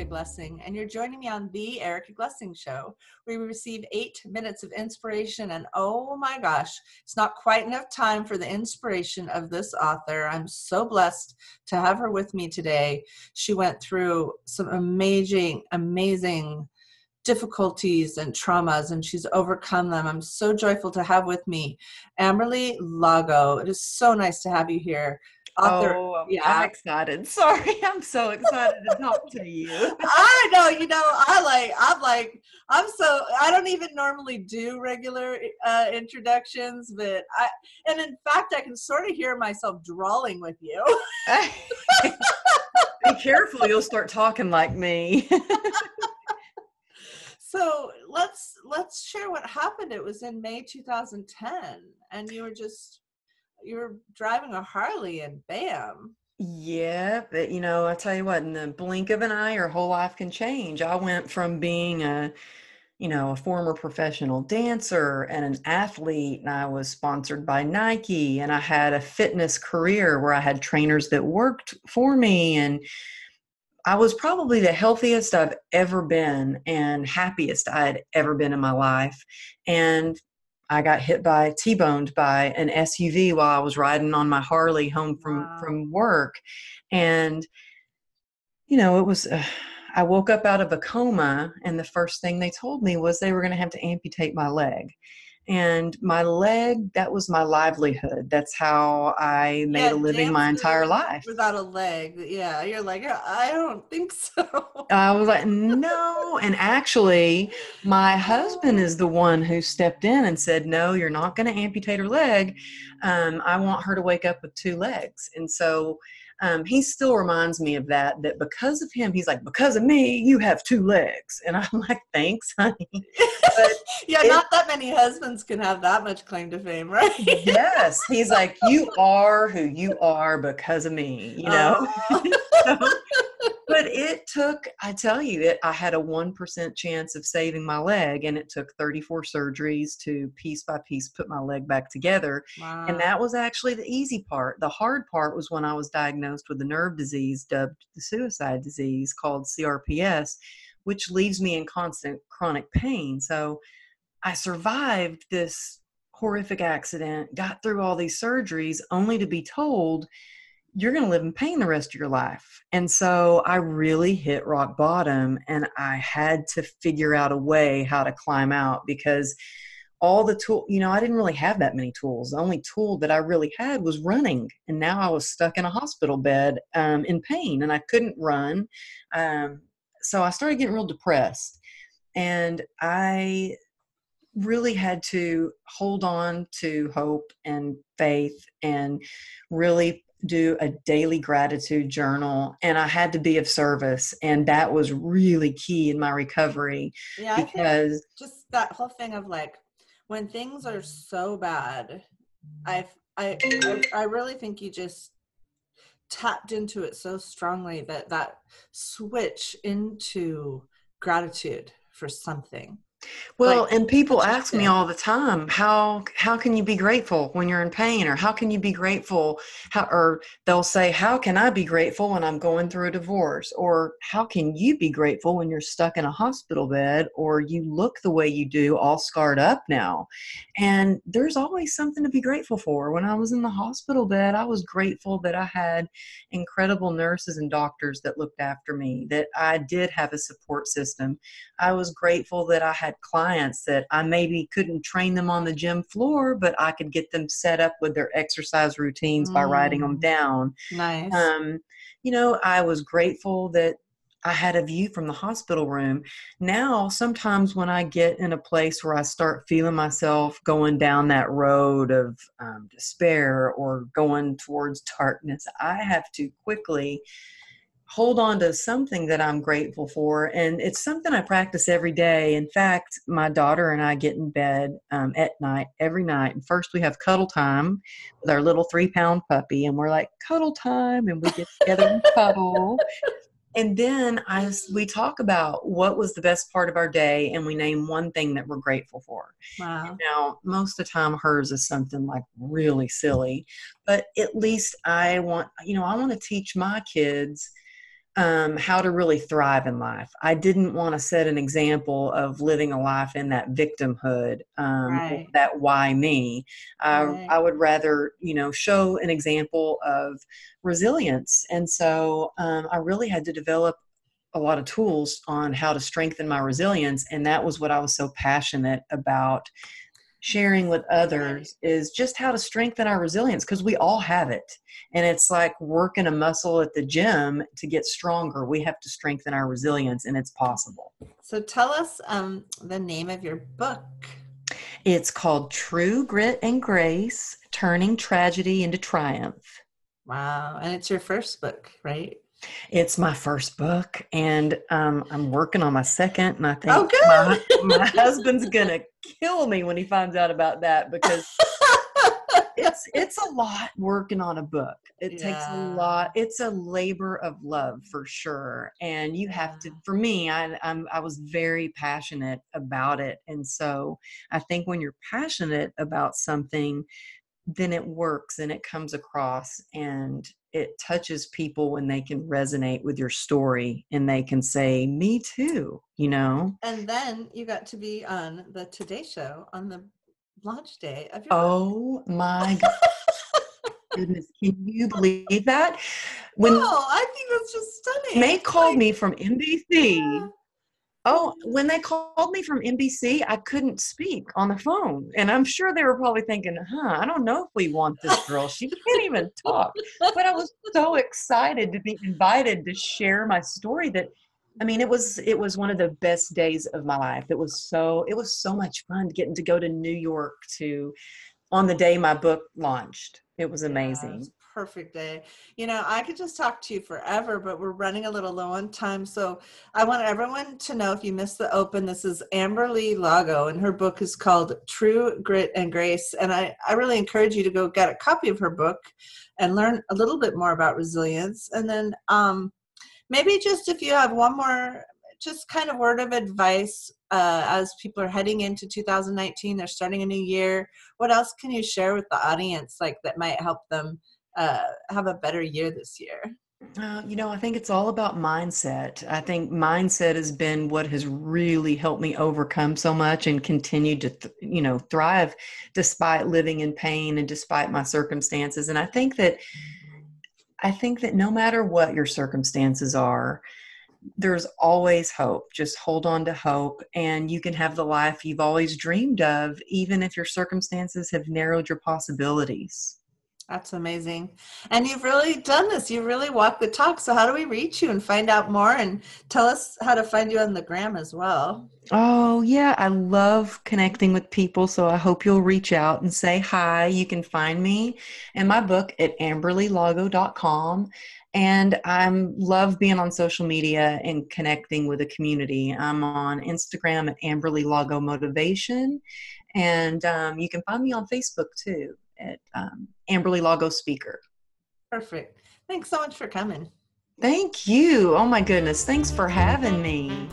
Erica Glessing, and you're joining me on The Erica Glessing Show, where we receive eight minutes of inspiration. And oh my gosh, it's not quite enough time for the inspiration of this author. I'm so blessed to have her with me today. She went through some amazing, amazing difficulties and traumas and she's overcome them. I'm so joyful to have with me Amberly Lago. It is so nice to have you here author. Oh, yeah. I'm excited. Sorry, I'm so excited to talk to you. I know, you know, I like, I'm like, I'm so, I don't even normally do regular uh, introductions, but I, and in fact, I can sort of hear myself drawling with you. Be careful, you'll start talking like me. so let's let's share what happened it was in may 2010 and you were just you were driving a Harley and bam. Yeah, but you know, I tell you what, in the blink of an eye, your whole life can change. I went from being a, you know, a former professional dancer and an athlete, and I was sponsored by Nike, and I had a fitness career where I had trainers that worked for me, and I was probably the healthiest I've ever been and happiest I had ever been in my life. And I got hit by T-boned by an SUV while I was riding on my Harley home from wow. from work, and you know it was. Uh, I woke up out of a coma, and the first thing they told me was they were going to have to amputate my leg and my leg that was my livelihood. That's how i made yeah, a living my entire life. without a leg yeah you're like i don't think so. I was like no and actually my husband is the one who stepped in and said no you're not going to amputate her leg. Um, i want her to wake up with two legs. And so um, he still reminds me of that that because of him he's like because of me you have two legs. And i'm like thanks honey. But yeah it, not that many husbands can have that much claim to fame right? Yes he's like you are who you are because of me you know? So, but it took i tell you it i had a 1% chance of saving my leg and it took 34 surgeries to piece by piece put my leg back together. Wow. and that was actually the easy part. The hard part was when i was diagnosed with a nerve disease dubbed the suicide disease called crps which leaves me in constant chronic pain. So i survived this horrific accident got through all these surgeries only to be told you're going to live in pain the rest of your life. And so I really hit rock bottom and I had to figure out a way how to climb out because all the tool, you know, I didn't really have that many tools. The only tool that I really had was running. And now I was stuck in a hospital bed um, in pain and I couldn't run. Um, so I started getting real depressed. And I really had to hold on to hope and faith and really do a daily gratitude journal and I had to be of service and that was really key in my recovery yeah, because just that whole thing of like when things are so bad i I I really think you just tapped into it so strongly that that switch into gratitude for something well, like, and people ask me all the time, how how can you be grateful when you're in pain or how can you be grateful how or they'll say, "How can I be grateful when I'm going through a divorce?" or "How can you be grateful when you're stuck in a hospital bed or you look the way you do all scarred up now?" And there's always something to be grateful for. When I was in the hospital bed, I was grateful that I had incredible nurses and doctors that looked after me, that I did have a support system. I was grateful that I had had clients that I maybe couldn't train them on the gym floor, but I could get them set up with their exercise routines mm. by writing them mm. down. Nice. Um, you know, I was grateful that I had a view from the hospital room. Now, sometimes when I get in a place where I start feeling myself going down that road of um, despair or going towards darkness, I have to quickly hold on to something that I'm grateful for. And it's something I practice every day. In fact, my daughter and I get in bed um, at night every night. And first, we have cuddle time with our little three pound puppy, and we're like, cuddle time. And we get together and cuddle. And then I, we talk about what was the best part of our day, and we name one thing that we're grateful for. Wow. Now, most of the time, hers is something like really silly, but at least I want, you know, I want to teach my kids um, how to really thrive in life. I didn't want to set an example of living a life in that victimhood, um, Right. that why me. I, Right. I would rather, you know, show an example of resilience. And so um, I really had to develop a lot of tools on how to strengthen my resilience. And that was what I was so passionate about sharing with others is just how to strengthen our resilience because we all have it and it's like working a muscle at the gym to get stronger we have to strengthen our resilience and it's possible So tell us um, the name of your book. it's called true grit and grace turning tragedy into triumph Wow. And it's your first book, right? It's my first book and um, i'm working on my second and i think Oh, good. my, my husband's gonna kill me when he finds out about that because it's it's a lot working on a book. It takes a lot. It's a labor of love for sure, and you have to. For me, I I'm, I was very passionate about it, and so I think when you're passionate about something, then it works and it comes across and it touches people when they can resonate with your story and they can say, "Me too," you know. and then you got to be on the Today Show on the launch day of your. Oh my goodness! Can you believe that? When oh, I think that's just stunning. They called Like, me from NBC. yeah. Oh, when they called me from NBC, I couldn't speak on the phone. And I'm sure they were probably thinking, huh, I don't know if we want this girl. She can't even talk. But I was so excited to be invited to share my story that I mean, it was it was one of the best days of my life. It was so it was so much fun getting to go to New York to on the day my book launched. It was amazing. Perfect day. You know, I could just talk to you forever, but we're running a little low on time. So I want everyone to know if you missed the open, this is Amberly Lago, and her book is called True Grit and Grace. And I, I really encourage you to go get a copy of her book and learn a little bit more about resilience. And then um, maybe just if you have one more just kind of word of advice uh, as people are heading into 2019 they're starting a new year what else can you share with the audience like that might help them uh, have a better year this year Uh, you know, I think it's all about mindset. I think mindset has been what has really helped me overcome so much and continue to, th- you know, thrive despite living in pain and despite my circumstances. And I think that, I think that no matter what your circumstances are, there's always hope. Just hold on to hope, and you can have the life you've always dreamed of, even if your circumstances have narrowed your possibilities. That's amazing and you've really done this you really walked the talk so how do we reach you and find out more and tell us how to find you on the gram as well Oh, yeah. I love connecting with people. So I hope you'll reach out and say hi. You can find me and my book at amberlylago.com. And I love being on social media and connecting with the community. I'm on Instagram at Amberly Lago Motivation. And um, you can find me on Facebook too at um, Amberly Lago Speaker. perfect thanks so much for coming Thank you. Oh, my goodness. Thanks for having me.